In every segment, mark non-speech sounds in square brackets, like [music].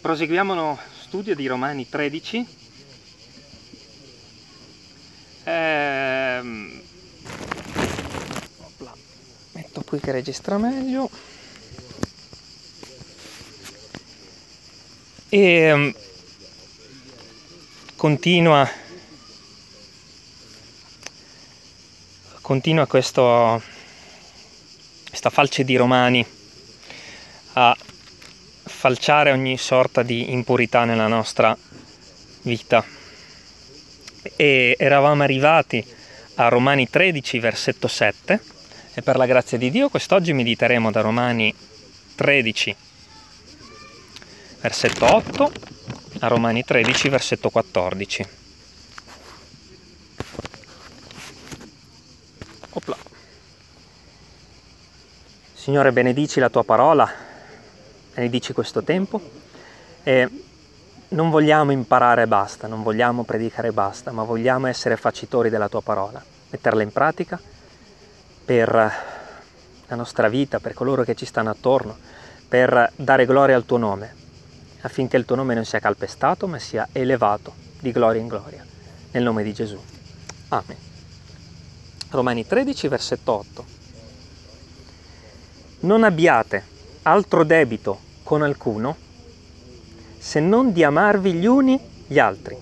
Proseguiamo lo studio di Romani 13. Ehm... Metto qui che registra meglio. E ehm, continua continua questo questa falce di romani falciare ogni sorta di impurità nella nostra vita. E eravamo arrivati a Romani 13, versetto 7, e per la grazia di Dio quest'oggi mediteremo da Romani 13, versetto 8, a Romani 13, versetto 14. Opla. Signore, benedici la tua parola benedici questo tempo e non vogliamo imparare e basta, non vogliamo predicare e basta, ma vogliamo essere facitori della tua parola, metterla in pratica per la nostra vita, per coloro che ci stanno attorno, per dare gloria al tuo nome, affinché il tuo nome non sia calpestato, ma sia elevato di gloria in gloria, nel nome di Gesù. Amen. Romani 13, versetto 8. Non abbiate altro debito con alcuno se non di amarvi gli uni gli altri,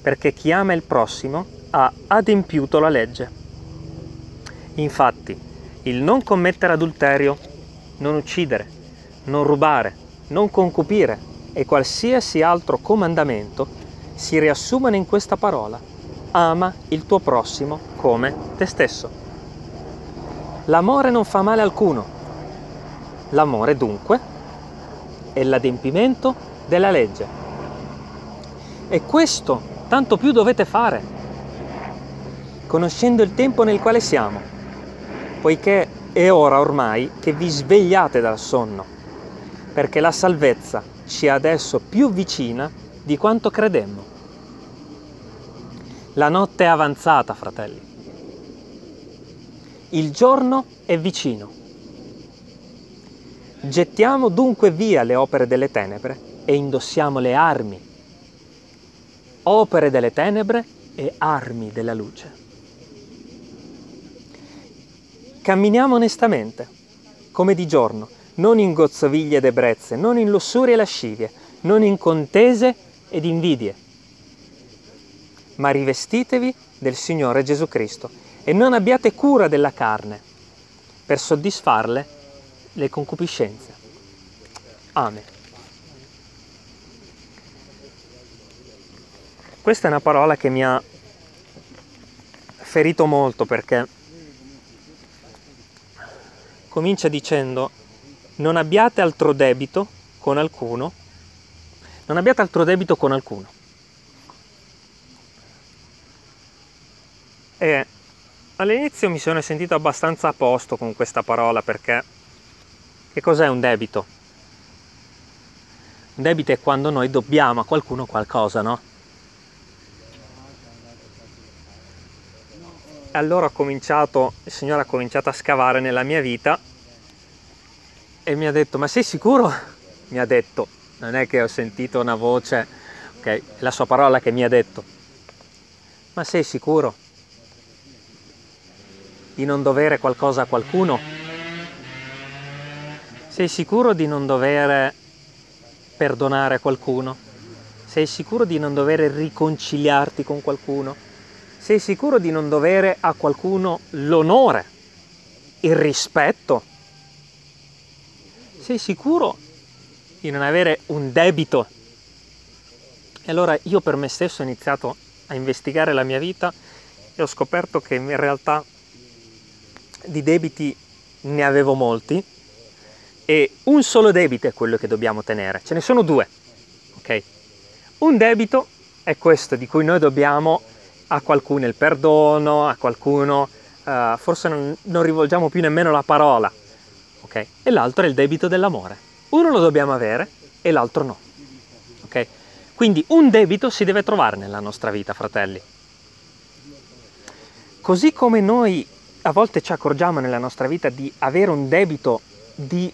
perché chi ama il prossimo ha adempiuto la legge. Infatti, il non commettere adulterio, non uccidere, non rubare, non concupire e qualsiasi altro comandamento si riassumono in questa parola. Ama il tuo prossimo come te stesso. L'amore non fa male alcuno. L'amore dunque è l'adempimento della legge. E questo tanto più dovete fare, conoscendo il tempo nel quale siamo, poiché è ora ormai che vi svegliate dal sonno, perché la salvezza ci è adesso più vicina di quanto credemmo. La notte è avanzata, fratelli. Il giorno è vicino. Gettiamo dunque via le opere delle tenebre e indossiamo le armi, opere delle tenebre e armi della luce. Camminiamo onestamente, come di giorno, non in gozzoviglie ed ebbrezze, non in lussurie e lascivie, non in contese ed invidie, ma rivestitevi del Signore Gesù Cristo e non abbiate cura della carne per soddisfarle le concupiscenze. Amen. Questa è una parola che mi ha ferito molto perché comincia dicendo non abbiate altro debito con alcuno, non abbiate altro debito con alcuno. E all'inizio mi sono sentito abbastanza a posto con questa parola perché che cos'è un debito? Un debito è quando noi dobbiamo a qualcuno qualcosa, no? Allora ho cominciato, il Signore ha cominciato a scavare nella mia vita e mi ha detto, ma sei sicuro? Mi ha detto, non è che ho sentito una voce, ok, la sua parola che mi ha detto, ma sei sicuro di non dovere qualcosa a qualcuno? Sei sicuro di non dover perdonare qualcuno? Sei sicuro di non dover riconciliarti con qualcuno? Sei sicuro di non dovere a qualcuno l'onore, il rispetto? Sei sicuro di non avere un debito? E allora io per me stesso ho iniziato a investigare la mia vita e ho scoperto che in realtà di debiti ne avevo molti e un solo debito è quello che dobbiamo tenere, ce ne sono due, ok? Un debito è questo di cui noi dobbiamo a qualcuno il perdono, a qualcuno uh, forse non, non, rivolgiamo più nemmeno la parola, ok? E l'altro è il debito dell'amore. Uno lo dobbiamo avere e l'altro no, ok? Quindi un debito si deve trovare nella nostra vita, fratelli. Così come noi a volte ci accorgiamo nella nostra vita di avere un debito di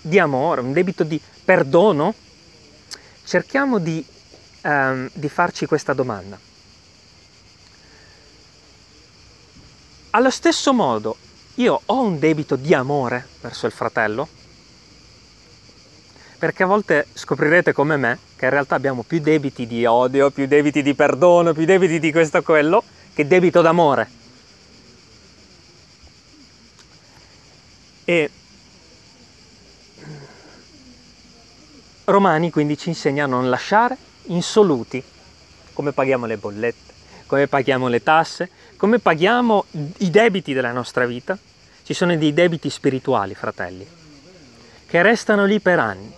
di amore, un debito di perdono, cerchiamo di, um, di farci questa domanda. Allo stesso modo, io ho un debito di amore verso il fratello? Perché a volte scoprirete come me che in realtà abbiamo più debiti di odio, più debiti di perdono, più debiti di questo e quello, che debito d'amore. E Romani quindi ci insegna a non lasciare insoluti come paghiamo le bollette, come paghiamo le tasse, come paghiamo i debiti della nostra vita. Ci sono dei debiti spirituali, fratelli, che restano lì per anni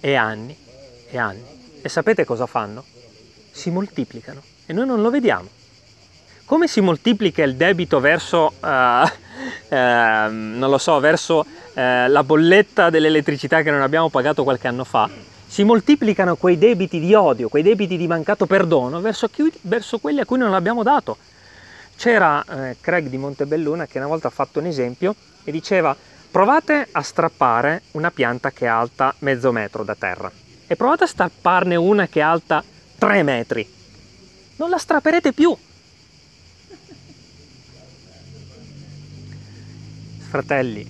e anni e anni. E sapete cosa fanno? Si moltiplicano e noi non lo vediamo. Come si moltiplica il debito verso, uh, uh, so, verso uh, la bolletta dell'elettricità che non abbiamo pagato qualche anno fa? Si moltiplicano quei debiti di odio, quei debiti di mancato perdono verso, chi, verso quelli a cui non l'abbiamo dato. C'era eh, Craig di Montebelluna che una volta ha fatto un esempio e diceva provate a strappare una pianta che è alta mezzo metro da terra e provate a strapparne una che è alta 3 metri. Non la strapperete più. Fratelli,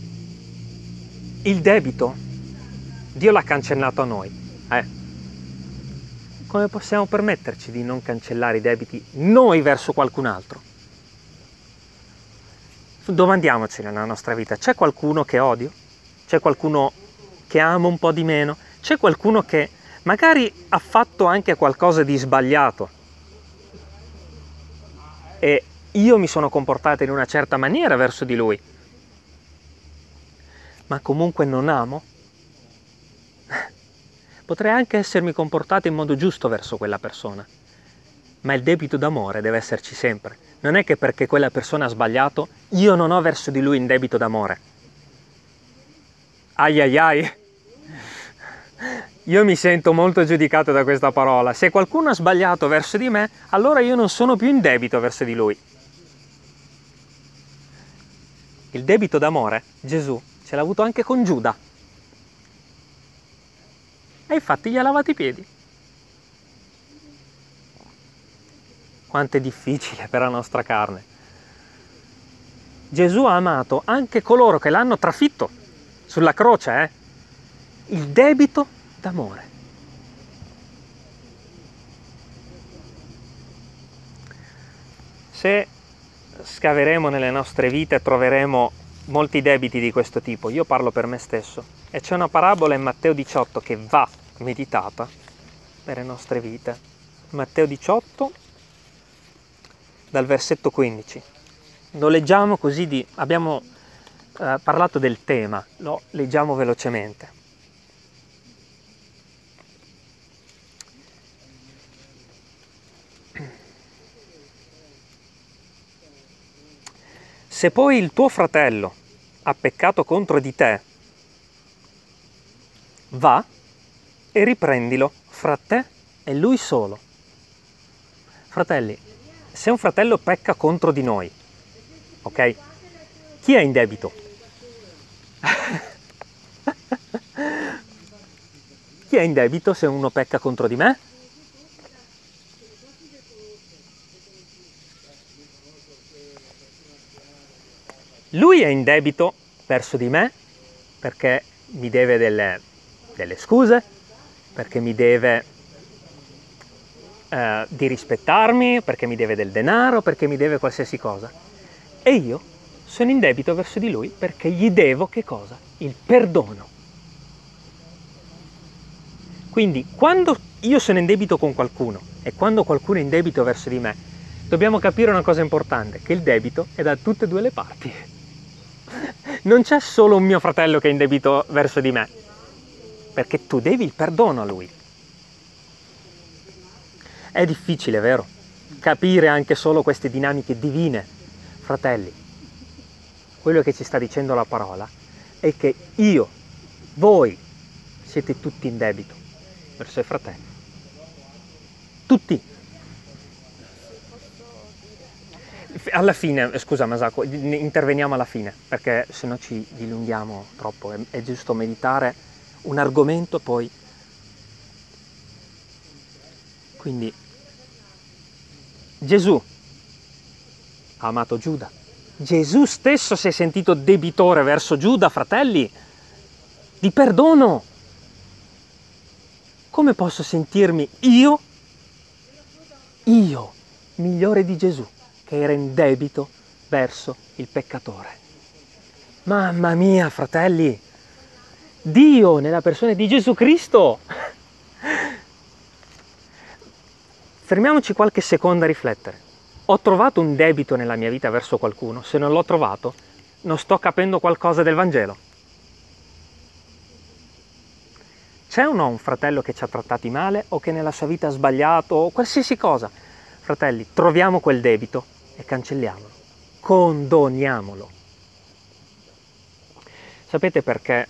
il debito Dio l'ha cancellato a noi. Come possiamo permetterci di non cancellare i debiti noi verso qualcun altro? Domandiamoci nella nostra vita, c'è qualcuno che odio? C'è qualcuno che amo un po' di meno? C'è qualcuno che magari ha fatto anche qualcosa di sbagliato e io mi sono comportato in una certa maniera verso di lui, ma comunque non amo? Potrei anche essermi comportato in modo giusto verso quella persona, ma il debito d'amore deve esserci sempre. Non è che perché quella persona ha sbagliato, io non ho verso di lui un debito d'amore. Ai ai ai. Io mi sento molto giudicato da questa parola. Se qualcuno ha sbagliato verso di me, allora io non sono più in debito verso di lui. Il debito d'amore, Gesù, ce l'ha avuto anche con Giuda. E infatti gli ha lavato i piedi. Quanto è difficile per la nostra carne. Gesù ha amato anche coloro che l'hanno trafitto sulla croce, eh? Il debito d'amore. Se scaveremo nelle nostre vite troveremo molti debiti di questo tipo, io parlo per me stesso, e c'è una parabola in Matteo 18 che va meditata per le nostre vite. Matteo 18 dal versetto 15. Lo leggiamo così di... abbiamo eh, parlato del tema, lo leggiamo velocemente. Se poi il tuo fratello ha peccato contro di te, va e riprendilo fra te e lui solo. Fratelli, se un fratello pecca contro di noi, ok? Chi è in debito? [laughs] Chi è in debito se uno pecca contro di me? Lui è in debito verso di me perché mi deve delle, delle scuse, perché mi deve eh, di rispettarmi, perché mi deve del denaro, perché mi deve qualsiasi cosa. E io sono in debito verso di lui perché gli devo che cosa? Il perdono. Quindi quando io sono in debito con qualcuno e quando qualcuno è in debito verso di me, dobbiamo capire una cosa importante, che il debito è da tutte e due le parti non c'è solo un mio fratello che è in debito verso di me, perché tu devi il perdono a lui. È difficile, vero? Capire anche solo queste dinamiche divine. Fratelli, quello che ci sta dicendo la parola è che io, voi, siete tutti in debito verso i fratelli. Tutti. Alla fine, scusa Masako, interveniamo alla fine perché se no ci dilunghiamo troppo, è, è giusto meditare un argomento poi. Quindi Gesù ha amato Giuda. Gesù stesso si è sentito debitore verso Giuda, fratelli, di perdono. Come posso sentirmi io, io, migliore di Gesù, che era in debito verso il peccatore? Mamma mia, fratelli, Dio nella persona di Gesù Cristo. Fermiamoci qualche secondo a riflettere. Ho trovato un debito nella mia vita verso qualcuno? Se non l'ho trovato, non sto capendo qualcosa del Vangelo. C'è o no un fratello che ci ha trattati male o che nella sua vita ha sbagliato o qualsiasi cosa? Fratelli, troviamo quel debito e cancelliamolo, condoniamolo. Sapete perché?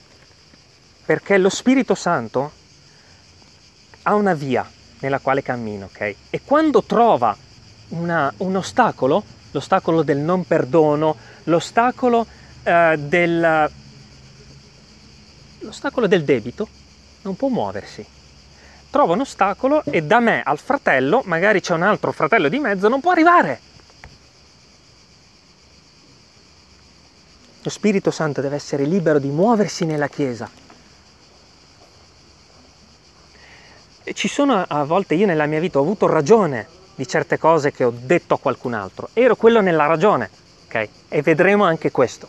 Perché lo Spirito Santo ha una via nella quale cammina, ok? E quando trova una, un ostacolo, l'ostacolo del non perdono, l'ostacolo, eh, del, l'ostacolo del debito, non può muoversi. Trova un ostacolo e da me al fratello, magari c'è un altro fratello di mezzo, non può arrivare. Lo Spirito Santo deve essere libero di muoversi nella Chiesa. E ci sono a volte, io nella mia vita ho avuto ragione di certe cose che ho detto a qualcun altro. Ero quello nella ragione, ok? E vedremo anche questo.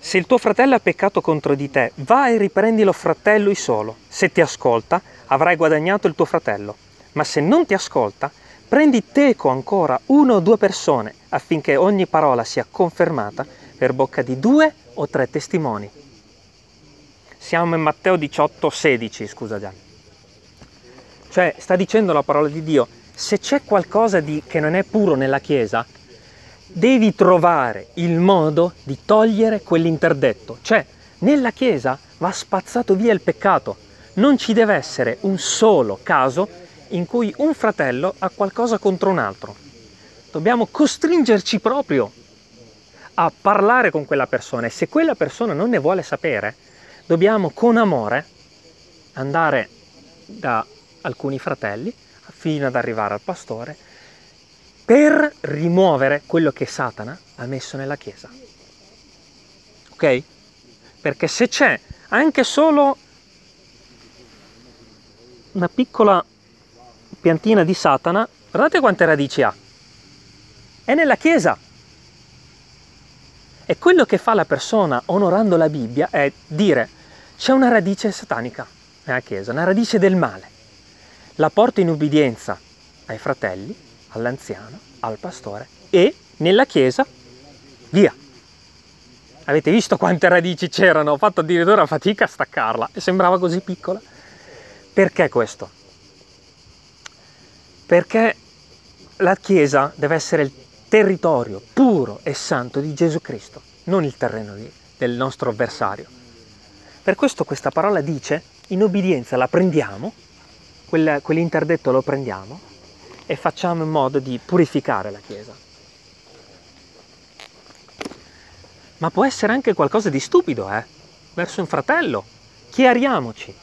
Se il tuo fratello ha peccato contro di te, va e riprendilo fratello e solo. Se ti ascolta, avrai guadagnato il tuo fratello. Ma se non ti ascolta, prendi teco ancora una o due persone affinché ogni parola sia confermata per bocca di due o tre testimoni. Siamo in Matteo 18, 16, scusa Gianni. Cioè, sta dicendo la parola di Dio, se c'è qualcosa di, che non è puro nella Chiesa, devi trovare il modo di togliere quell'interdetto. Cioè, nella Chiesa va spazzato via il peccato. Non ci deve essere un solo caso in cui un fratello ha qualcosa contro un altro. Dobbiamo costringerci proprio a parlare con quella persona e se quella persona non ne vuole sapere, dobbiamo con amore andare da alcuni fratelli fino ad arrivare al pastore per rimuovere quello che Satana ha messo nella Chiesa. Ok? Perché se c'è anche solo una piccola piantina di Satana, guardate quante radici ha. È nella Chiesa. E quello che fa la persona onorando la Bibbia è dire c'è una radice satanica nella Chiesa, una radice del male. La porto in ubbidienza ai fratelli all'anziano, al pastore e nella chiesa, via. Avete visto quante radici c'erano? Ho fatto addirittura fatica a staccarla e sembrava così piccola. Perché questo? Perché la Chiesa deve essere il territorio puro e santo di Gesù Cristo, non il terreno di, del nostro avversario. Per questo questa parola dice, in obbedienza la prendiamo, quel, quell'interdetto lo prendiamo e facciamo in modo di purificare la Chiesa. Ma può essere anche qualcosa di stupido, eh? Verso un fratello. Chiariamoci.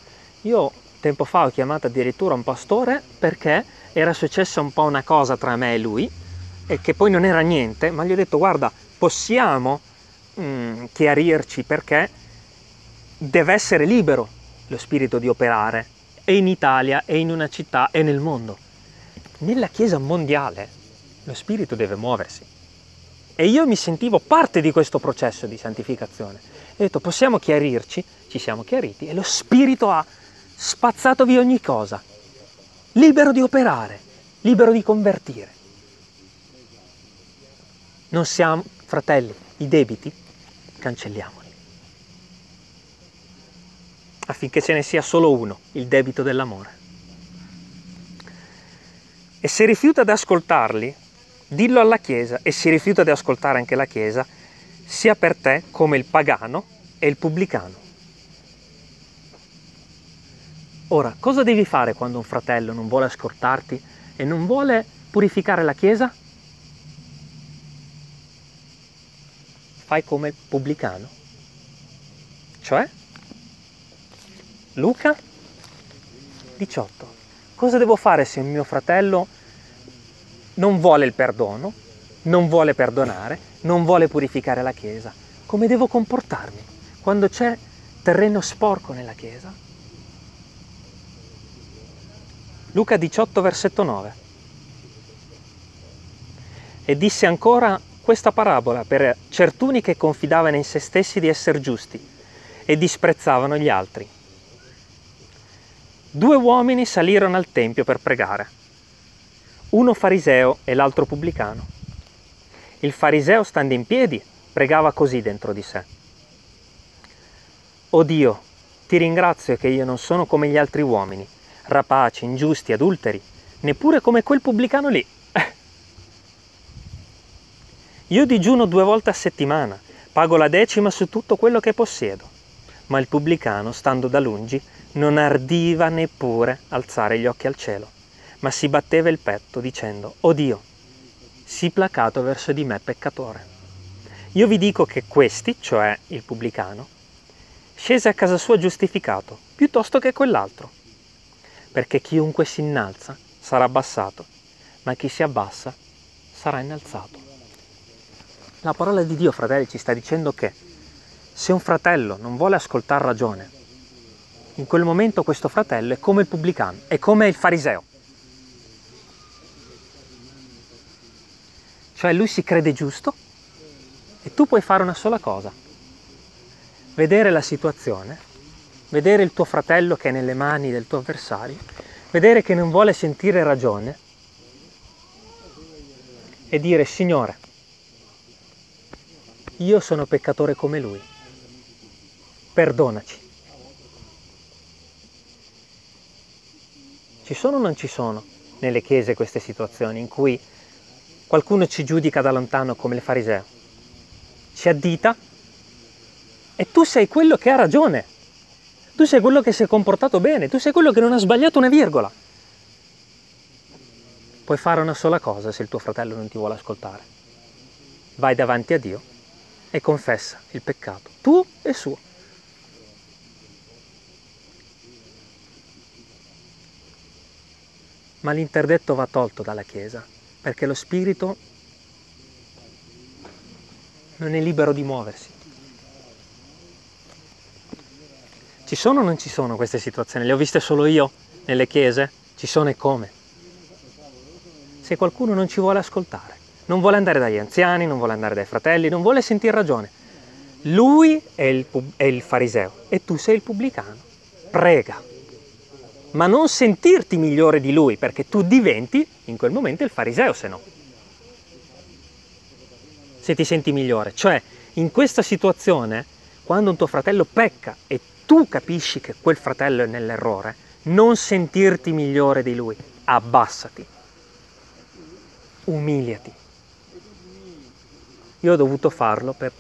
Io tempo fa ho chiamato addirittura un pastore perché era successa un po' una cosa tra me e lui e che poi non era niente, ma gli ho detto guarda, possiamo mm, chiarirci perché deve essere libero lo spirito di operare e in Italia e in una città e nel mondo nella Chiesa mondiale lo Spirito deve muoversi. E io mi sentivo parte di questo processo di santificazione. Ho detto, possiamo chiarirci? Ci siamo chiariti e lo Spirito ha spazzato via ogni cosa, libero di operare, libero di convertire. Non siamo, fratelli, i debiti, cancelliamoli. Affinché ce ne sia solo uno, il debito dell'amore. E se rifiuta ad ascoltarli, dillo alla Chiesa e si rifiuta di ascoltare anche la Chiesa, sia per te come il pagano e il pubblicano. Ora, cosa devi fare quando un fratello non vuole ascoltarti e non vuole purificare la Chiesa? Fai come il pubblicano, Cioè? Luca 18. Cosa devo fare se mio fratello non vuole il perdono, non vuole perdonare, non vuole purificare la Chiesa? Come devo comportarmi quando c'è terreno sporco nella Chiesa? Luca 18, versetto 9. E disse ancora questa parabola per certuni che confidavano in se stessi di essere giusti e disprezzavano gli altri. Due uomini salirono al Tempio per pregare, uno fariseo e l'altro pubblicano. Il fariseo, stando in piedi, pregava così dentro di sé. O Dio, ti ringrazio che io non sono come gli altri uomini, rapaci, ingiusti, adulteri, neppure come quel pubblicano lì. Io digiuno due volte a settimana, pago la decima su tutto quello che possiedo. Ma il pubblicano, stando da lungi, non ardiva neppure alzare gli occhi al cielo, ma si batteva il petto dicendo, O Dio, sii placato verso di me peccatore. Io vi dico che questi, cioè il pubblicano, scese a casa sua giustificato, piuttosto che quell'altro perché chiunque si innalza sarà abbassato, ma chi si abbassa sarà innalzato. La parola di Dio, fratelli, ci sta dicendo che se un fratello non vuole ascoltare ragione, in quel momento questo fratello è come il pubblicano, è come il fariseo. Cioè lui si crede giusto e tu puoi fare una sola cosa, vedere la situazione vedere il tuo fratello che è nelle mani del tuo avversario, vedere che non vuole sentire ragione e dire Signore, io sono peccatore come lui, perdonaci. Ci sono o non ci sono nelle chiese queste situazioni in cui qualcuno ci giudica da lontano come il fariseo, ci addita e tu sei quello che ha ragione, tu sei quello che si è comportato bene, tu sei quello che non ha sbagliato una virgola. Puoi fare una sola cosa se il tuo fratello non ti vuole ascoltare. Vai davanti a Dio e confessa il peccato, tuo e suo. Ma l'interdetto va tolto dalla Chiesa, perché lo Spirito non è libero di muoversi. Ci sono o non ci sono queste situazioni? Le ho viste solo io nelle chiese? Ci sono e come? Se qualcuno non ci vuole ascoltare, non vuole andare dagli anziani, non vuole andare dai fratelli, non vuole sentire ragione, lui è il, è il fariseo e tu sei il pubblicano. Prega, ma non sentirti migliore di lui, perché tu diventi in quel momento il fariseo, se no. Se ti senti migliore. Cioè, in questa situazione, quando un tuo fratello pecca e tu capisci che quel fratello è nell'errore, non sentirti migliore di lui, abbassati, umiliati. Io ho dovuto farlo per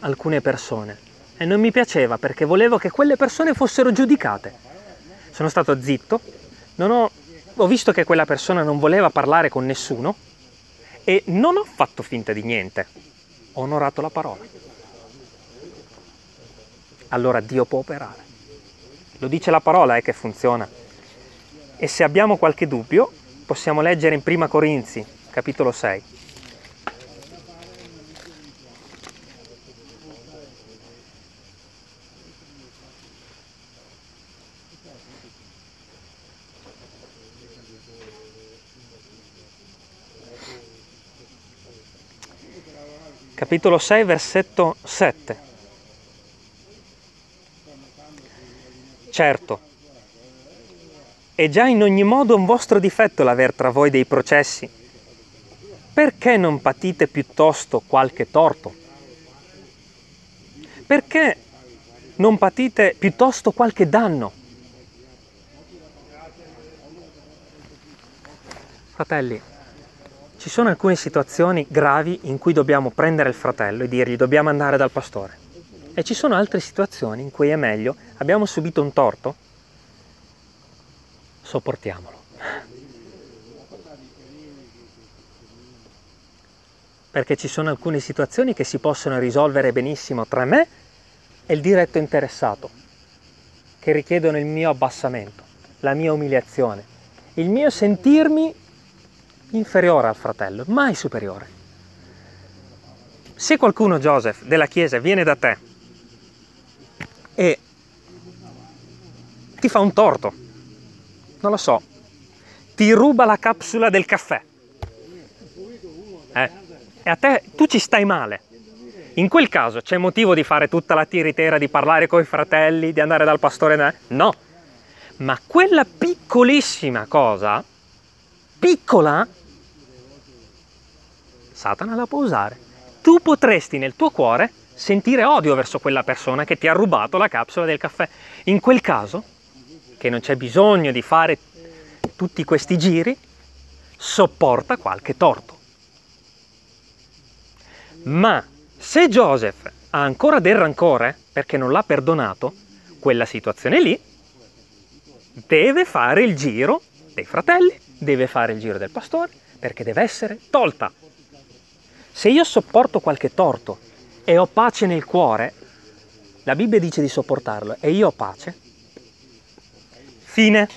alcune persone e non mi piaceva perché volevo che quelle persone fossero giudicate. Sono stato zitto, ho, ho visto che quella persona non voleva parlare con nessuno e non ho fatto finta di niente, ho onorato la parola allora Dio può operare. Lo dice la parola è che funziona. E se abbiamo qualche dubbio, possiamo leggere in Prima Corinzi, capitolo 6. Capitolo 6, versetto 7. Certo, è già in ogni modo un vostro difetto l'aver tra voi dei processi. Perché non patite piuttosto qualche torto? Perché non patite piuttosto qualche danno? Fratelli, ci sono alcune situazioni gravi in cui dobbiamo prendere il fratello e dirgli dobbiamo andare dal pastore. E ci sono altre situazioni in cui è meglio, abbiamo subito un torto, sopportiamolo. Perché ci sono alcune situazioni che si possono risolvere benissimo tra me e il diretto interessato, che richiedono il mio abbassamento, la mia umiliazione, il mio sentirmi inferiore al fratello, mai superiore. Se qualcuno, Joseph, della Chiesa viene da te e ti fa un torto, non lo so, ti ruba la capsula del caffè, eh, e a te tu ci stai male. In quel caso c'è motivo di fare tutta la tiritera, di parlare con i fratelli, di andare dal pastore? No. Ma quella piccolissima cosa, piccola, Satana la può usare. Tu potresti nel tuo cuore sentire odio verso quella persona che ti ha rubato la capsula del caffè. In quel caso, che non c'è bisogno di fare tutti questi giri, sopporta qualche torto. Ma se Joseph ha ancora del rancore perché non l'ha perdonato, quella situazione lì deve fare il giro dei fratelli, deve fare il giro del pastore, perché deve essere tolta. Se io sopporto qualche torto e ho pace nel cuore, la Bibbia dice di sopportarlo e io ho pace, fine.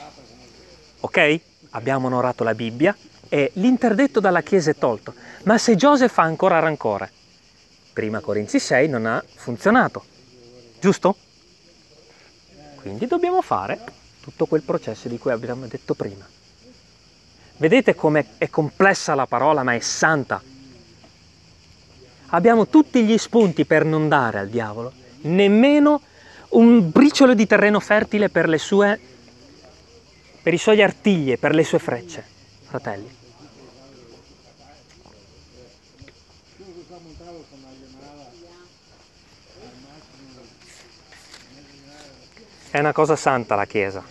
Ok? Abbiamo onorato la Bibbia e l'interdetto dalla Chiesa è tolto. Ma se Giosef ha ancora rancore, prima Corinzi 6 non ha funzionato, giusto? Quindi dobbiamo fare tutto quel processo di cui abbiamo detto prima. Vedete come è complessa la parola, ma è santa. Abbiamo tutti gli spunti per non dare al diavolo, nemmeno un briciolo di terreno fertile per, le sue, per i suoi artigli per le sue frecce, fratelli. È una cosa santa la Chiesa,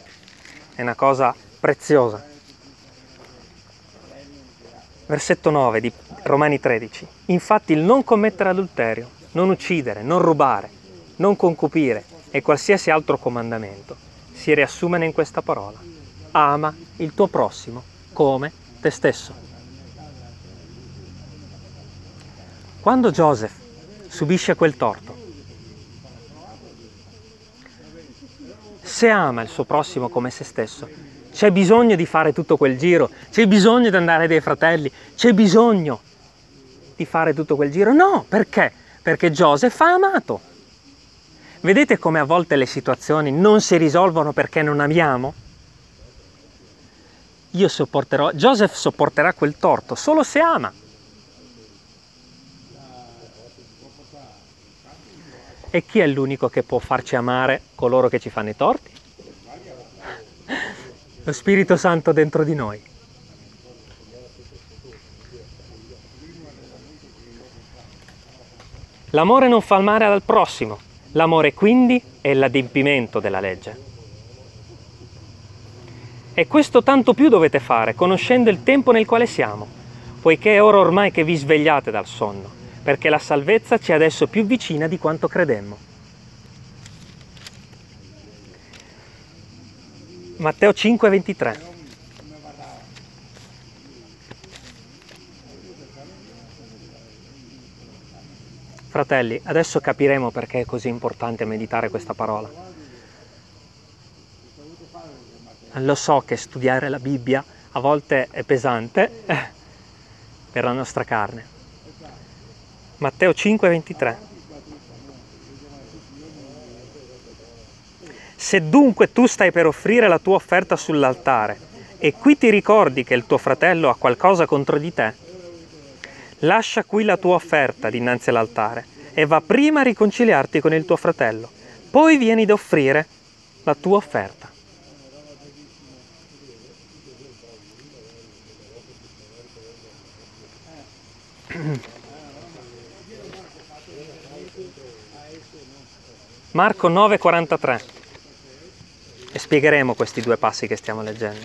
è una cosa preziosa. Versetto 9 di Romani 13. Infatti il non commettere adulterio, non uccidere, non rubare, non concupire e qualsiasi altro comandamento si riassumono in questa parola. Ama il tuo prossimo come te stesso. Quando Joseph subisce quel torto, se ama il suo prossimo come se stesso, c'è bisogno di fare tutto quel giro, c'è bisogno di andare dai fratelli, c'è bisogno di fare tutto quel giro. No, perché? Perché Joseph ha amato. Vedete come a volte le situazioni non si risolvono perché non amiamo? Io sopporterò, Joseph sopporterà quel torto solo se ama. E chi è l'unico che può farci amare coloro che ci fanno i torti? Lo Spirito Santo dentro di noi. L'amore non fa male al prossimo, l'amore quindi è l'adempimento della legge. E questo tanto più dovete fare, conoscendo il tempo nel quale siamo, poiché è ora ormai che vi svegliate dal sonno perché la salvezza ci è adesso più vicina di quanto credemmo. Matteo 5:23 Fratelli, adesso capiremo perché è così importante meditare questa parola. Lo so che studiare la Bibbia a volte è pesante eh, per la nostra carne, Matteo 5:23. Se dunque tu stai per offrire la tua offerta sull'altare e qui ti ricordi che il tuo fratello ha qualcosa contro di te, lascia qui la tua offerta dinanzi all'altare e va prima a riconciliarti con il tuo fratello, poi vieni ad offrire la tua offerta. Marco 9:43 e spiegheremo questi due passi che stiamo leggendo.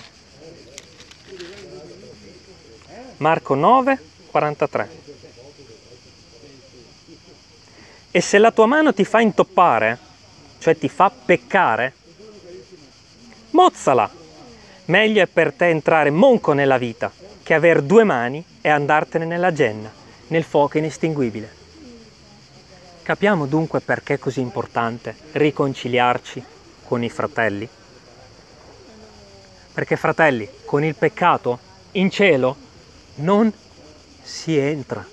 Marco 9:43 E se la tua mano ti fa intoppare, cioè ti fa peccare, mozzala. Meglio è per te entrare monco nella vita che aver due mani e andartene nella genna, nel fuoco inestinguibile. Capiamo dunque perché è così importante riconciliarci con i fratelli. Perché fratelli, con il peccato in cielo non si entra.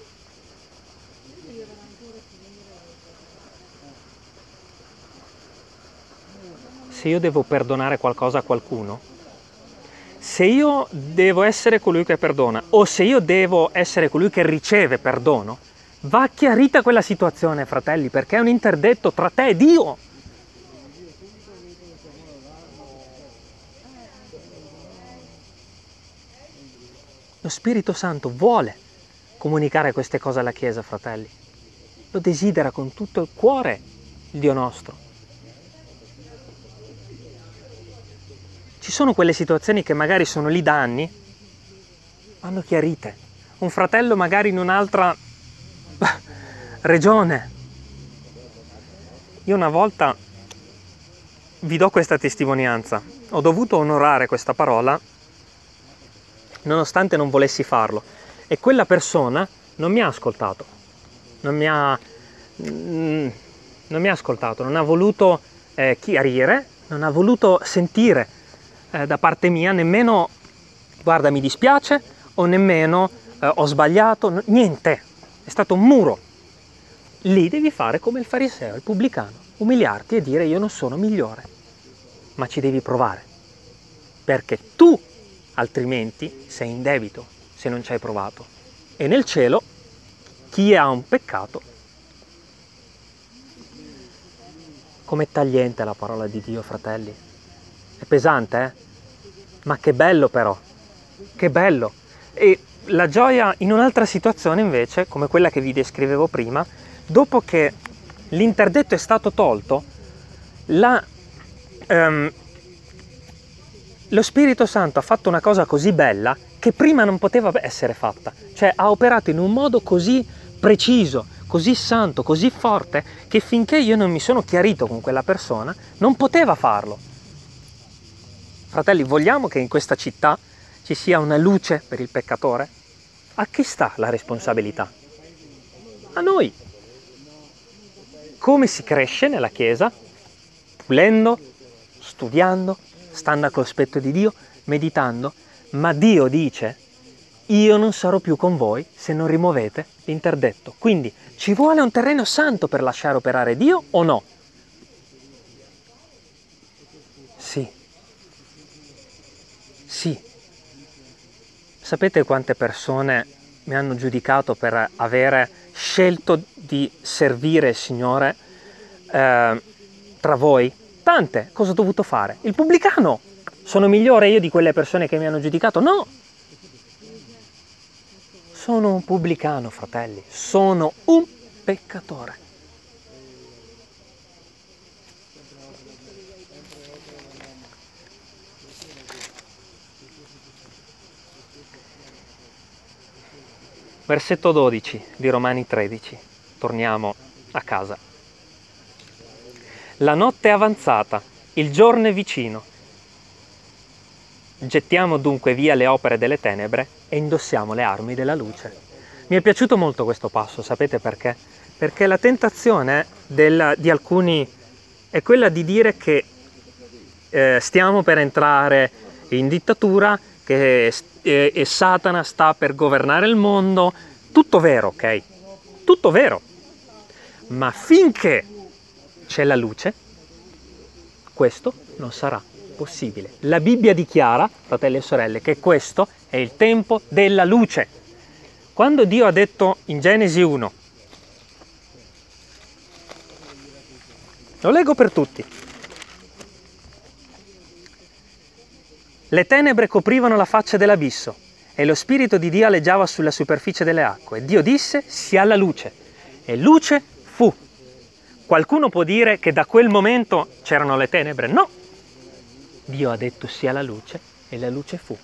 Se io devo perdonare qualcosa a qualcuno, se io devo essere colui che perdona o se io devo essere colui che riceve perdono, Va chiarita quella situazione, fratelli, perché è un interdetto tra te e Dio. Lo Spirito Santo vuole comunicare queste cose alla Chiesa, fratelli. Lo desidera con tutto il cuore il Dio nostro. Ci sono quelle situazioni che magari sono lì da anni, vanno chiarite. Un fratello magari in un'altra [laughs] regione. Io una volta vi do questa testimonianza. Ho dovuto onorare questa parola nonostante non volessi farlo. E quella persona non mi ha ascoltato, non mi ha, mm, non mi ha ascoltato, non ha voluto eh, chiarire, non ha voluto sentire eh, da parte mia nemmeno guarda mi dispiace o nemmeno eh, ho sbagliato, niente, è stato un muro. Lì devi fare come il fariseo, il pubblicano, umiliarti e dire io non sono migliore, ma ci devi provare, perché tu altrimenti sei in debito se non ci hai provato. E nel cielo chi ha un peccato, come tagliente la parola di Dio, fratelli. È pesante, eh? Ma che bello però, che bello. E la gioia in un'altra situazione invece, come quella che vi descrivevo prima, dopo che l'interdetto è stato tolto, la, um, lo Spirito Santo ha fatto una cosa così bella che prima non poteva essere fatta, cioè ha operato in un modo così preciso, così santo, così forte, che finché io non mi sono chiarito con quella persona, non poteva farlo. Fratelli, vogliamo che in questa città ci sia una luce per il peccatore? A chi sta la responsabilità? A noi. Come si cresce nella Chiesa? Pulendo, studiando, stando al cospetto di Dio, meditando, ma Dio dice, io non sarò più con voi se non rimuovete l'interdetto. Quindi ci vuole un terreno santo per lasciare operare Dio o no? Sì. Sì. Sapete quante persone mi hanno giudicato per avere scelto di servire il Signore eh, tra voi? Tante. Cosa ho dovuto fare? Il pubblicano. Sono migliore io di quelle persone che mi hanno giudicato? No. Sono un pubblicano, fratelli. Sono un peccatore. Versetto 12 di Romani 13. Torniamo a casa. La notte è avanzata, il giorno è vicino. Gettiamo dunque via le opere delle tenebre e indossiamo le armi della luce. Mi è piaciuto molto questo passo, sapete perché? Perché la tentazione del, di alcuni è quella di dire che eh, stiamo per entrare in dittatura, che e, e Satana sta per governare il mondo, tutto vero, ok? Tutto vero. Ma finché c'è la luce, questo non sarà possibile. La Bibbia dichiara, fratelli e sorelle, che questo è il tempo della luce. Quando Dio ha detto in Genesi 1, lo leggo per tutti, Le tenebre coprivano la faccia dell'abisso e lo Spirito di Dio aleggiava sulla superficie delle acque. Dio disse sia la luce e luce fu. Qualcuno può dire che da quel momento c'erano le tenebre? No. Dio ha detto sia la luce e la luce fu.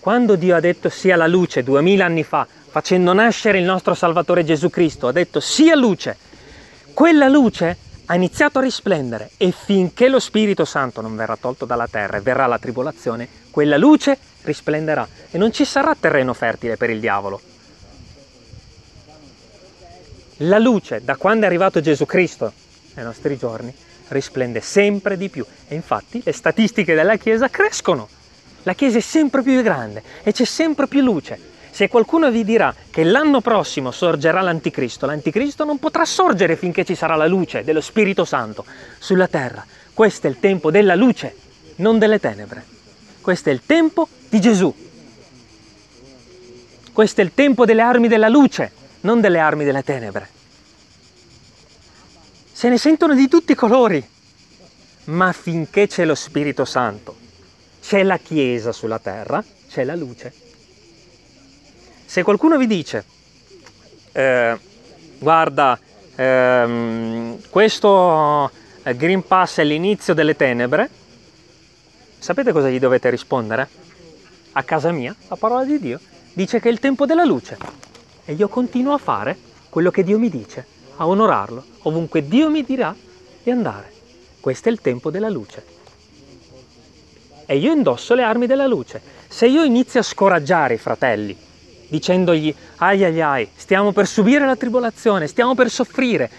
Quando Dio ha detto sia la luce duemila anni fa, facendo nascere il nostro Salvatore Gesù Cristo, ha detto sia luce, quella luce ha iniziato a risplendere e finché lo Spirito Santo non verrà tolto dalla terra e verrà la tribolazione, quella luce risplenderà e non ci sarà terreno fertile per il diavolo. La luce, da quando è arrivato Gesù Cristo nei nostri giorni, risplende sempre di più. E infatti le statistiche della Chiesa crescono. La Chiesa è sempre più grande e c'è sempre più luce. Se qualcuno vi dirà che l'anno prossimo sorgerà l'anticristo, l'anticristo non potrà sorgere finché ci sarà la luce dello Spirito Santo sulla terra. Questo è il tempo della luce, non delle tenebre. Questo è il tempo di Gesù. Questo è il tempo delle armi della luce, non delle armi delle tenebre. Se ne sentono di tutti i colori, ma finché c'è lo Spirito Santo, c'è la Chiesa sulla terra, c'è la luce. Se qualcuno vi dice, eh, guarda, ehm, questo eh, Green Pass è l'inizio delle tenebre, sapete cosa gli dovete rispondere? A casa mia, la parola di Dio dice che è il tempo della luce e io continuo a fare quello che Dio mi dice, a onorarlo, ovunque Dio mi dirà di andare. Questo è il tempo della luce. E io indosso le armi della luce. Se io inizio a scoraggiare i fratelli, dicendogli ai ai ai, stiamo per subire la tribolazione, stiamo per soffrire,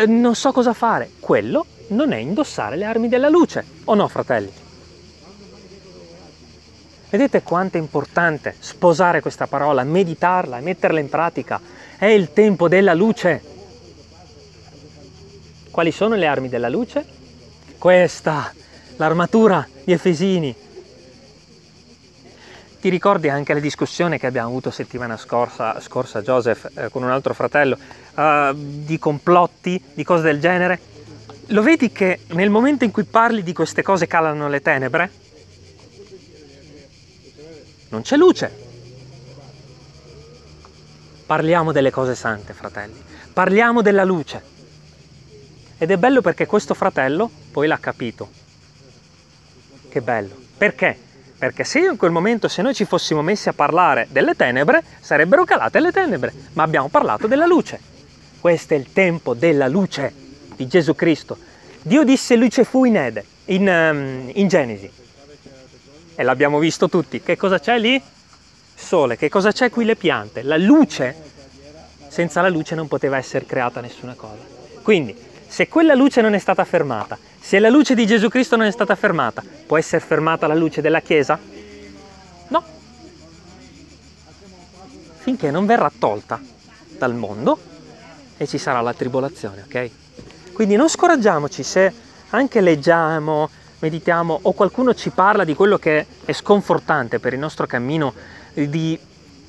eh, non so cosa fare, quello non è indossare le armi della luce, o no fratelli? Vedete quanto è importante sposare questa parola, meditarla e metterla in pratica. È il tempo della luce. Quali sono le armi della luce? Questa, l'armatura di Efesini, ti ricordi anche la discussione che abbiamo avuto settimana scorsa, scorsa Joseph, eh, con un altro fratello, uh, di complotti, di cose del genere? Lo vedi che nel momento in cui parli di queste cose calano le tenebre? Non c'è luce. Parliamo delle cose sante, fratelli. Parliamo della luce. Ed è bello perché questo fratello poi l'ha capito. Che bello. Perché? Perché se in quel momento, se noi ci fossimo messi a parlare delle tenebre, sarebbero calate le tenebre, ma abbiamo parlato della luce. Questo è il tempo della luce di Gesù Cristo. Dio disse luce fu in Ede, in, um, in Genesi. E l'abbiamo visto tutti. Che cosa c'è lì? Sole. Che cosa c'è qui? Le piante. La luce, senza la luce non poteva essere creata nessuna cosa. Quindi, se quella luce non è stata fermata, se la luce di Gesù Cristo non è stata fermata, può essere fermata la luce della Chiesa? No. Finché non verrà tolta dal mondo e ci sarà la tribolazione, ok? Quindi non scoraggiamoci se anche leggiamo, meditiamo o qualcuno ci parla di quello che è sconfortante per il nostro cammino di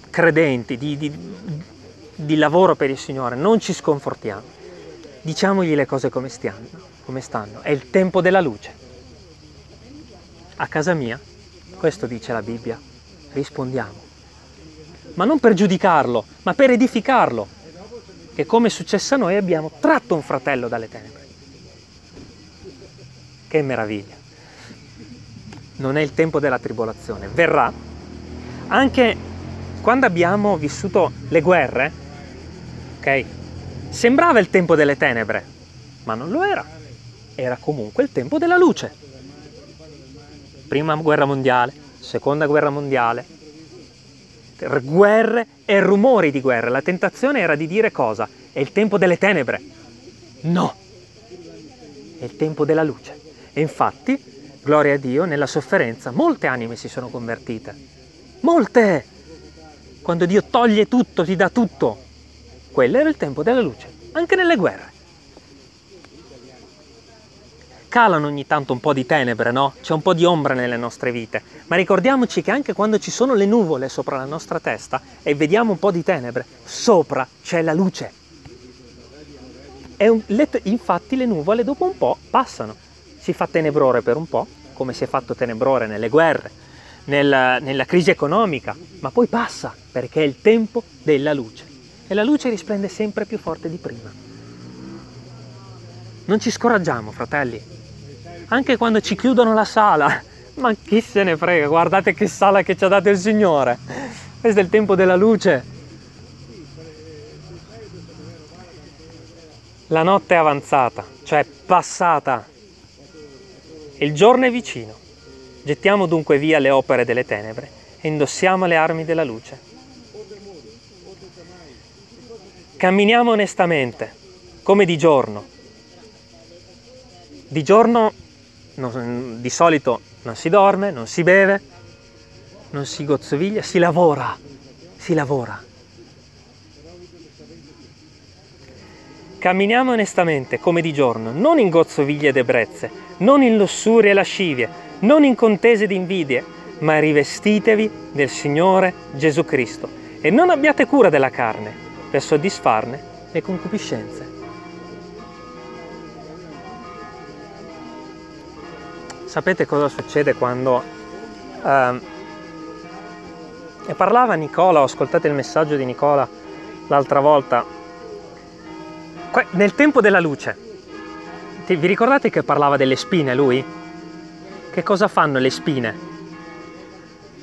credenti, di, di, di lavoro per il Signore. Non ci sconfortiamo diciamogli le cose come stanno, come stanno. È il tempo della luce. A casa mia, questo dice la Bibbia, rispondiamo. Ma non per giudicarlo, ma per edificarlo. Che come è successo a noi abbiamo tratto un fratello dalle tenebre. Che meraviglia. Non è il tempo della tribolazione, verrà. Anche quando abbiamo vissuto le guerre, ok? Sembrava il tempo delle tenebre, ma non lo era. Era comunque il tempo della luce. Prima guerra mondiale, seconda guerra mondiale, guerre e rumori di guerra. La tentazione era di dire cosa? È il tempo delle tenebre. No, è il tempo della luce. E infatti, gloria a Dio, nella sofferenza molte anime si sono convertite. Molte! Quando Dio toglie tutto, ti dà tutto, quello era il tempo della luce, anche nelle guerre. Calano ogni tanto un po' di tenebre, no? C'è un po' di ombra nelle nostre vite, ma ricordiamoci che anche quando ci sono le nuvole sopra la nostra testa e vediamo un po' di tenebre, sopra c'è la luce. Un, le, infatti le nuvole dopo un po' passano. Si fa tenebrore per un po', come si è fatto tenebrore nelle guerre, nella, nella crisi economica, ma poi passa perché è il tempo della luce e la luce risplende sempre più forte di prima. Non ci scoraggiamo, fratelli. Anche quando ci chiudono la sala, [laughs] ma chi se ne frega, guardate che sala che ci ha dato il Signore. Questo è il tempo della luce. La notte è avanzata, cioè passata. Il giorno è vicino. Gettiamo dunque via le opere delle tenebre e indossiamo le armi della luce. camminiamo onestamente, come di giorno. Di giorno non, di solito non si dorme, non si beve, non si gozzoviglia, si lavora, si lavora. Camminiamo onestamente come di giorno, non in gozzoviglie ed ebbrezze, non in lussurie e lascivie, non in contese di invidie, ma rivestitevi del Signore Gesù Cristo e non abbiate cura della carne per soddisfarne le concupiscenze. Sapete cosa succede quando... Uh, e parlava Nicola, ho ascoltato il messaggio di Nicola l'altra volta, nel tempo della luce. Vi ricordate che parlava delle spine lui? Che cosa fanno le spine?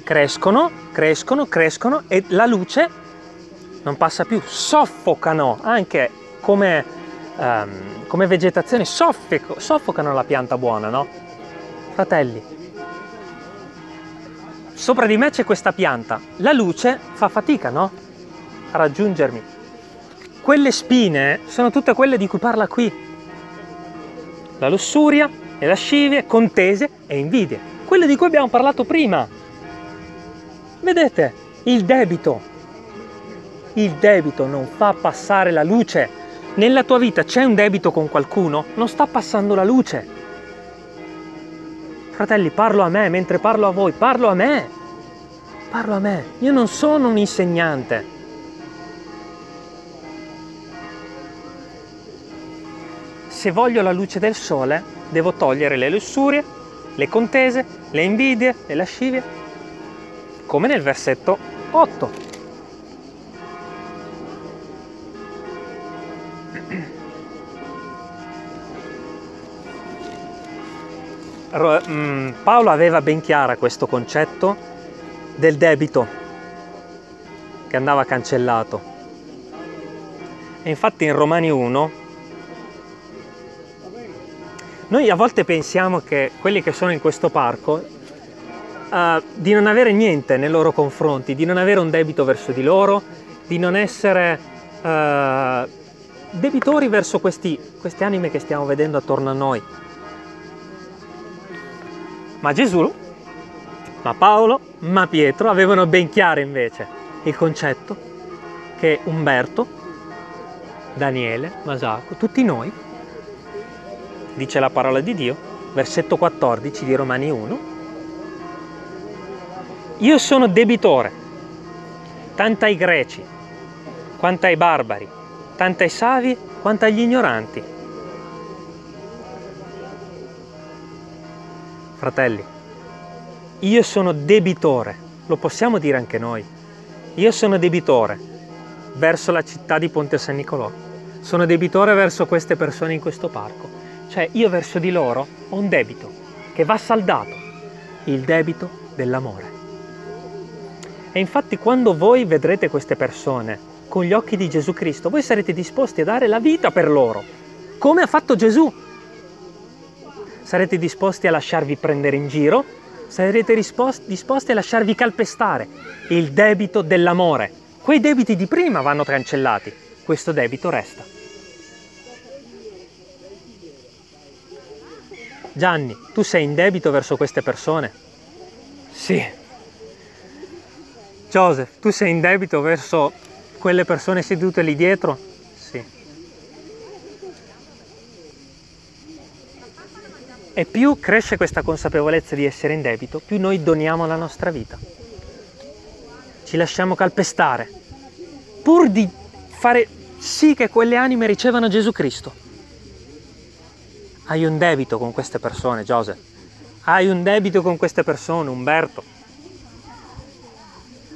Crescono, crescono, crescono e la luce non passa più, soffocano anche come, um, come vegetazione, soffocano la pianta buona, no? Fratelli, sopra di me c'è questa pianta, la luce fa fatica, no? A raggiungermi. Quelle spine sono tutte quelle di cui parla qui. La lussuria, le lascivie, contese e invidie. Quelle di cui abbiamo parlato prima. Vedete, il debito. Il debito non fa passare la luce. Nella tua vita c'è un debito con qualcuno, non sta passando la luce. Fratelli, parlo a me mentre parlo a voi, parlo a me. Parlo a me. Io non sono un insegnante. Se voglio la luce del sole, devo togliere le lussurie, le contese, le invidie, le lascivie, come nel versetto 8. Mm, Paolo aveva ben chiara questo concetto del debito che andava cancellato. E infatti in Romani 1 noi a volte pensiamo che quelli che sono in questo parco uh, di non avere niente nei loro confronti, di non avere un debito verso di loro, di non essere uh, debitori verso questi, queste anime che stiamo vedendo attorno a noi. Ma Gesù, ma Paolo, ma Pietro avevano ben chiaro invece il concetto che Umberto, Daniele, Masacco, tutti noi, dice la parola di Dio, versetto 14 di Romani 1, io sono debitore, tanto ai greci, quanto ai barbari, tanto ai savi, quanto agli ignoranti Fratelli, io sono debitore, lo possiamo dire anche noi. Io sono debitore verso la città di Ponte San Nicolò, sono debitore verso queste persone in questo parco. Cioè io verso di loro ho un debito che va saldato, il debito dell'amore. E infatti quando voi vedrete queste persone con gli occhi di Gesù Cristo, voi sarete disposti a dare la vita per loro, come ha fatto Gesù sarete disposti a lasciarvi prendere in giro, sarete disposti a lasciarvi calpestare. Il debito dell'amore. Quei debiti di prima vanno cancellati, questo debito resta. Gianni, tu sei in debito verso queste persone? Sì. Joseph, tu sei in debito verso quelle persone sedute lì dietro? E più cresce questa consapevolezza di essere in debito, più noi doniamo la nostra vita. Ci lasciamo calpestare, pur di fare sì che quelle anime ricevano Gesù Cristo. Hai un debito con queste persone, Giuseppe. Hai un debito con queste persone, Umberto.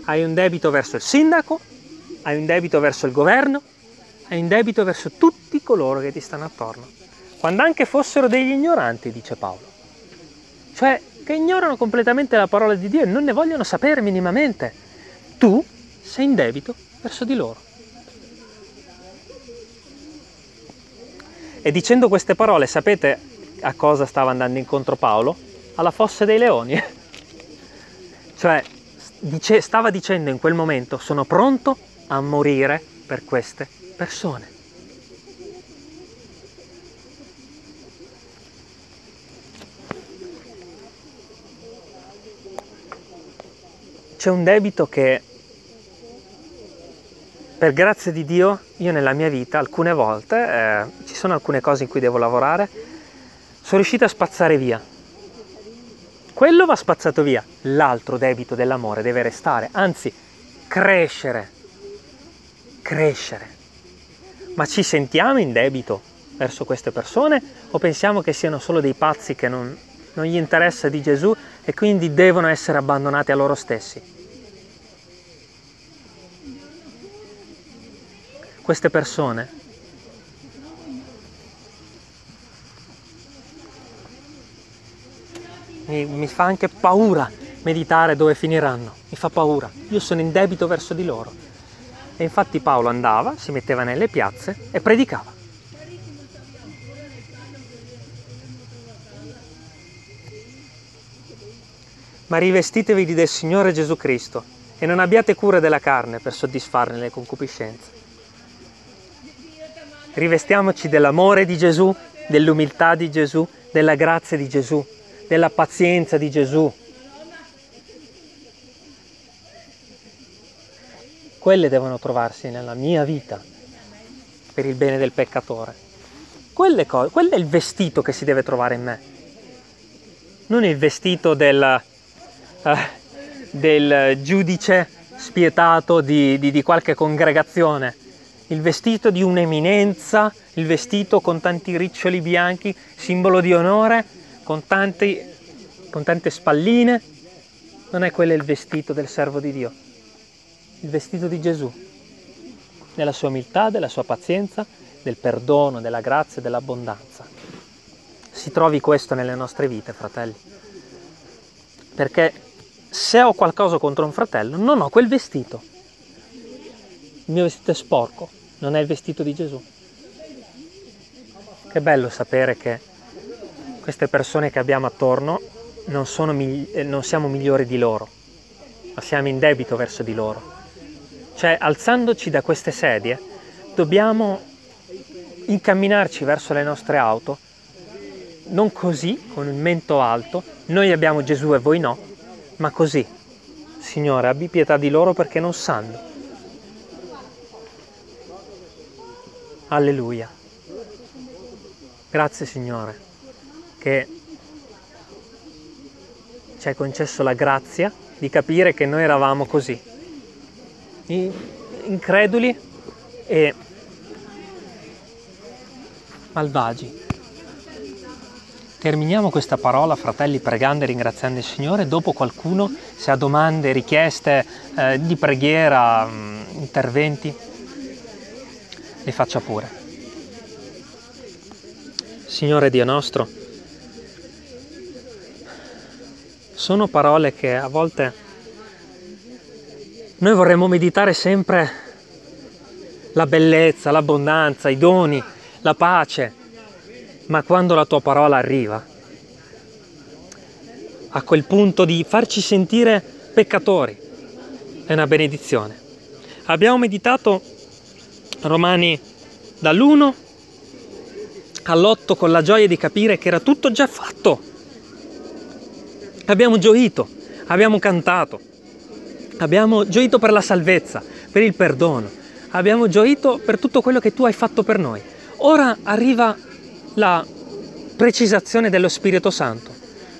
Hai un debito verso il sindaco, hai un debito verso il governo, hai un debito verso tutti coloro che ti stanno attorno quando anche fossero degli ignoranti, dice Paolo. Cioè, che ignorano completamente la parola di Dio e non ne vogliono sapere minimamente. Tu sei in debito verso di loro. E dicendo queste parole, sapete a cosa stava andando incontro Paolo? Alla fossa dei leoni. [laughs] cioè, dice, stava dicendo in quel momento, sono pronto a morire per queste persone. C'è un debito che per grazia di Dio io nella mia vita alcune volte, eh, ci sono alcune cose in cui devo lavorare, sono riuscito a spazzare via. Quello va spazzato via, l'altro debito dell'amore deve restare, anzi crescere, crescere. Ma ci sentiamo in debito verso queste persone o pensiamo che siano solo dei pazzi che non, non gli interessa di Gesù e quindi devono essere abbandonati a loro stessi? Queste persone mi, mi, fa anche paura meditare dove finiranno, mi fa paura, io sono in debito verso di loro. E infatti Paolo andava, si metteva nelle piazze e predicava. Ma rivestitevi del Signore Gesù Cristo e non abbiate cura della carne per soddisfarne le concupiscenze rivestiamoci dell'amore di Gesù, dell'umiltà di Gesù, della grazia di Gesù, della pazienza di Gesù. Quelle devono trovarsi nella mia vita per il bene del peccatore. Cose, quello è il vestito che si deve trovare in me, non il vestito del, uh, del giudice spietato di, di, di qualche congregazione il vestito di un'eminenza, il vestito con tanti riccioli bianchi, simbolo di onore, con, tanti, con tante spalline. Non è quello il vestito del servo di Dio, il vestito di Gesù, della sua umiltà, della sua pazienza, del perdono, della grazia dell'abbondanza. Si trovi questo nelle nostre vite, fratelli. Perché se ho qualcosa contro un fratello, non ho quel vestito il mio vestito è sporco, non è il vestito di Gesù. Che bello sapere che queste persone che abbiamo attorno non, sono, eh, non siamo migliori di loro, ma siamo in debito verso di loro. Cioè, alzandoci da queste sedie, dobbiamo incamminarci verso le nostre auto, non così, con il mento alto, noi abbiamo Gesù e voi no, ma così. Signore, abbi pietà di loro perché non sanno Alleluia. Grazie Signore che ci hai concesso la grazia di capire che noi eravamo così, increduli e malvagi. Terminiamo questa parola, fratelli, pregando e ringraziando il Signore. Dopo qualcuno, se ha domande, richieste eh, di preghiera, mm, interventi, li faccia pure. Signore Dio nostro, sono parole che a volte noi vorremmo meditare sempre la bellezza, l'abbondanza, i doni, la pace, ma quando la tua parola arriva, a quel punto di farci sentire peccatori, è una benedizione. Abbiamo meditato Romani dall'1 all'8 con la gioia di capire che era tutto già fatto. Abbiamo gioito, abbiamo cantato, abbiamo gioito per la salvezza, per il perdono, abbiamo gioito per tutto quello che tu hai fatto per noi. Ora arriva la precisazione dello Spirito Santo.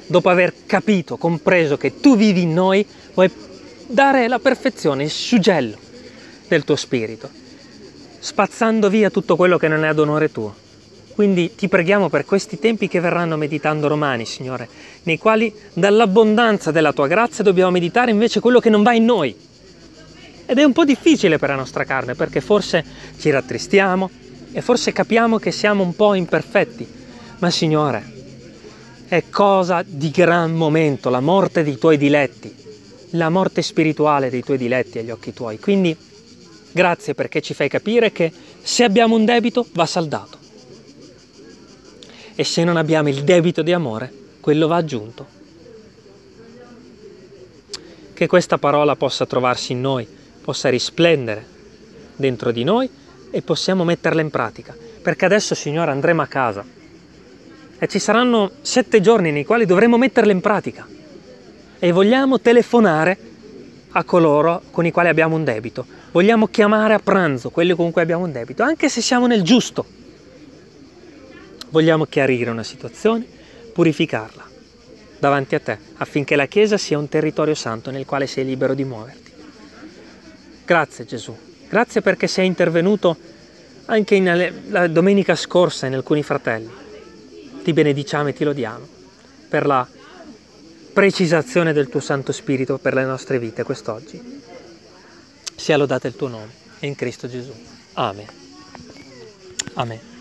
Dopo aver capito, compreso che tu vivi in noi, vuoi dare la perfezione, il suggello del tuo Spirito spazzando via tutto quello che non è ad onore tuo. Quindi ti preghiamo per questi tempi che verranno meditando romani, Signore, nei quali dall'abbondanza della tua grazia dobbiamo meditare invece quello che non va in noi. Ed è un po' difficile per la nostra carne perché forse ci rattristiamo e forse capiamo che siamo un po' imperfetti. Ma Signore, è cosa di gran momento la morte dei tuoi diletti, la morte spirituale dei tuoi diletti agli occhi tuoi. Quindi Grazie perché ci fai capire che se abbiamo un debito va saldato. E se non abbiamo il debito di amore, quello va aggiunto. Che questa parola possa trovarsi in noi, possa risplendere dentro di noi e possiamo metterle in pratica. Perché adesso, Signore, andremo a casa e ci saranno sette giorni nei quali dovremo metterle in pratica e vogliamo telefonare a coloro con i quali abbiamo un debito. Vogliamo chiamare a pranzo quelli con cui abbiamo un debito, anche se siamo nel giusto. Vogliamo chiarire una situazione, purificarla davanti a te, affinché la Chiesa sia un territorio santo nel quale sei libero di muoverti. Grazie Gesù, grazie perché sei intervenuto anche in, la domenica scorsa in alcuni fratelli. Ti benediciamo e ti lodiamo per la precisazione del tuo Santo Spirito per le nostre vite quest'oggi. Sia lodato il tuo nome, in Cristo Gesù. Amen. Amen.